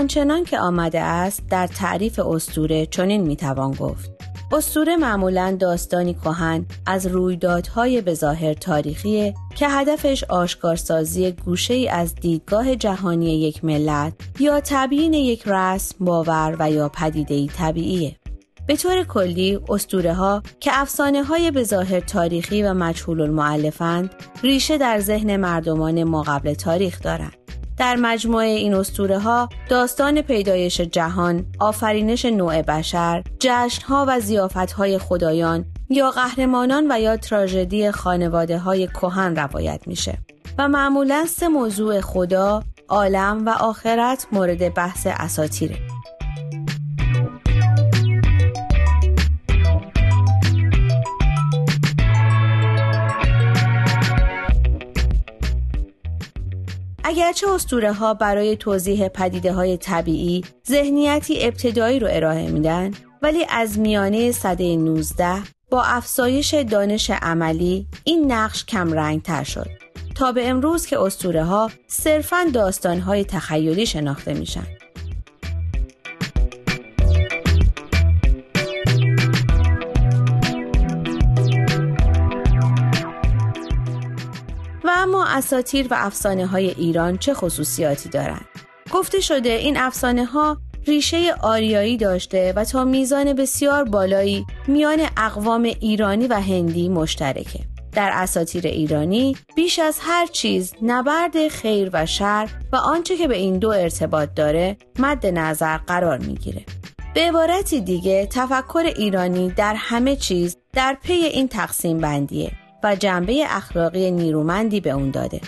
آنچنان که آمده است در تعریف استوره چنین می‌توان گفت. استوره معمولا داستانی کهن از رویدادهای بظاهر تاریخی که هدفش آشکارسازی گوشه ای از دیدگاه جهانی یک ملت یا تبیین یک رسم باور و یا پدیده ای طبیعیه. به طور کلی استوره ها که افسانه های بظاهر تاریخی و مجهول المعلفند ریشه در ذهن مردمان ما قبل تاریخ دارند. در مجموعه این اسطوره ها داستان پیدایش جهان، آفرینش نوع بشر، جشن ها و زیافت های خدایان یا قهرمانان و یا تراژدی خانواده های کهن روایت میشه و معمولا سه موضوع خدا، عالم و آخرت مورد بحث اساتیره. اگرچه اسطوره ها برای توضیح پدیده های طبیعی ذهنیتی ابتدایی رو ارائه میدن ولی از میانه صده 19 با افزایش دانش عملی این نقش کم رنگ تر شد. تا به امروز که اسطوره ها صرفاً داستان های تخیلی شناخته میشن. اساتیر و افسانه های ایران چه خصوصیاتی دارند؟ گفته شده این افسانه ها ریشه آریایی داشته و تا میزان بسیار بالایی میان اقوام ایرانی و هندی مشترکه. در اساتیر ایرانی بیش از هر چیز نبرد خیر و شر و آنچه که به این دو ارتباط داره مد نظر قرار می‌گیره. به عبارتی دیگه تفکر ایرانی در همه چیز در پی این تقسیم بندیه و جنبه اخلاقی نیرومندی به اون داده.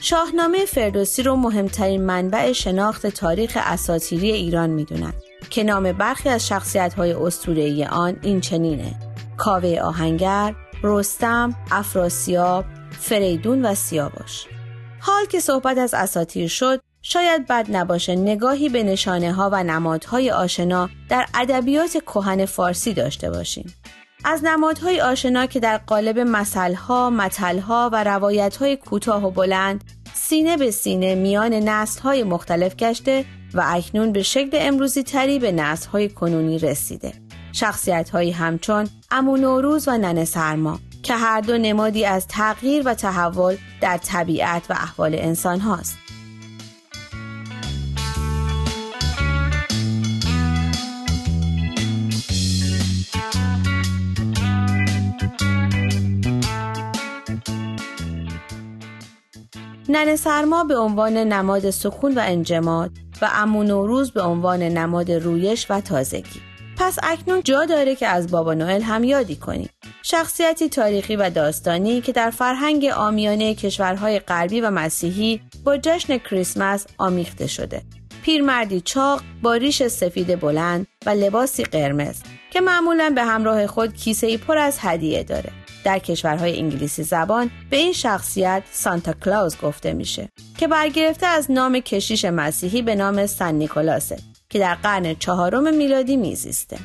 شاهنامه فردوسی رو مهمترین منبع شناخت تاریخ اساطیری ایران می‌دونن که نام برخی از شخصیت های آن این چنینه کاوه آهنگر، رستم، افراسیاب، فریدون و سیاوش حال که صحبت از اساتیر شد شاید بد نباشه نگاهی به نشانه ها و نمادهای آشنا در ادبیات کهن فارسی داشته باشیم. از نمادهای آشنا که در قالب مسئلها، متلها و روایتهای کوتاه و بلند سینه به سینه میان نسلهای مختلف گشته و اکنون به شکل امروزی تری به نسلهای کنونی رسیده. شخصیت هایی همچون امو نوروز و ننه سرما که هر دو نمادی از تغییر و تحول در طبیعت و احوال انسان هاست. نن سرما به عنوان نماد سکون و انجماد و امو نوروز به عنوان نماد رویش و تازگی. پس اکنون جا داره که از بابا نوئل هم یادی کنیم. شخصیتی تاریخی و داستانی که در فرهنگ آمیانه کشورهای غربی و مسیحی با جشن کریسمس آمیخته شده. پیرمردی چاق با ریش سفید بلند و لباسی قرمز که معمولا به همراه خود کیسه ای پر از هدیه داره. در کشورهای انگلیسی زبان به این شخصیت سانتا کلاوز گفته میشه که برگرفته از نام کشیش مسیحی به نام سن نیکولاسه که در قرن چهارم میلادی میزیسته.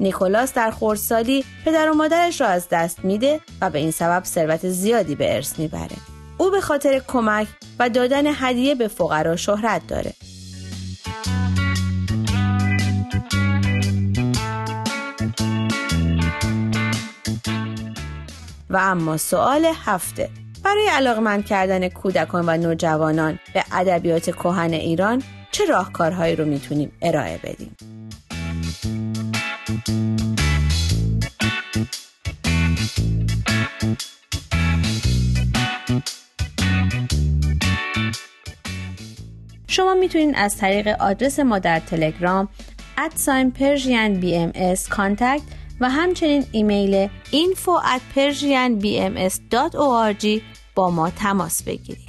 نیکولاس در خردسالی پدر و مادرش را از دست میده و به این سبب ثروت زیادی به ارث می‌بره. او به خاطر کمک و دادن هدیه به فقرا شهرت داره. و اما سوال هفته برای علاقمند کردن کودکان و نوجوانان به ادبیات کهن ایران چه راهکارهایی رو می‌تونیم ارائه بدیم؟ شما می‌تونید از طریق آدرس ما در تلگرام ادساین پرژین بی ام contact و همچنین ایمیل info at با ما تماس بگیرید.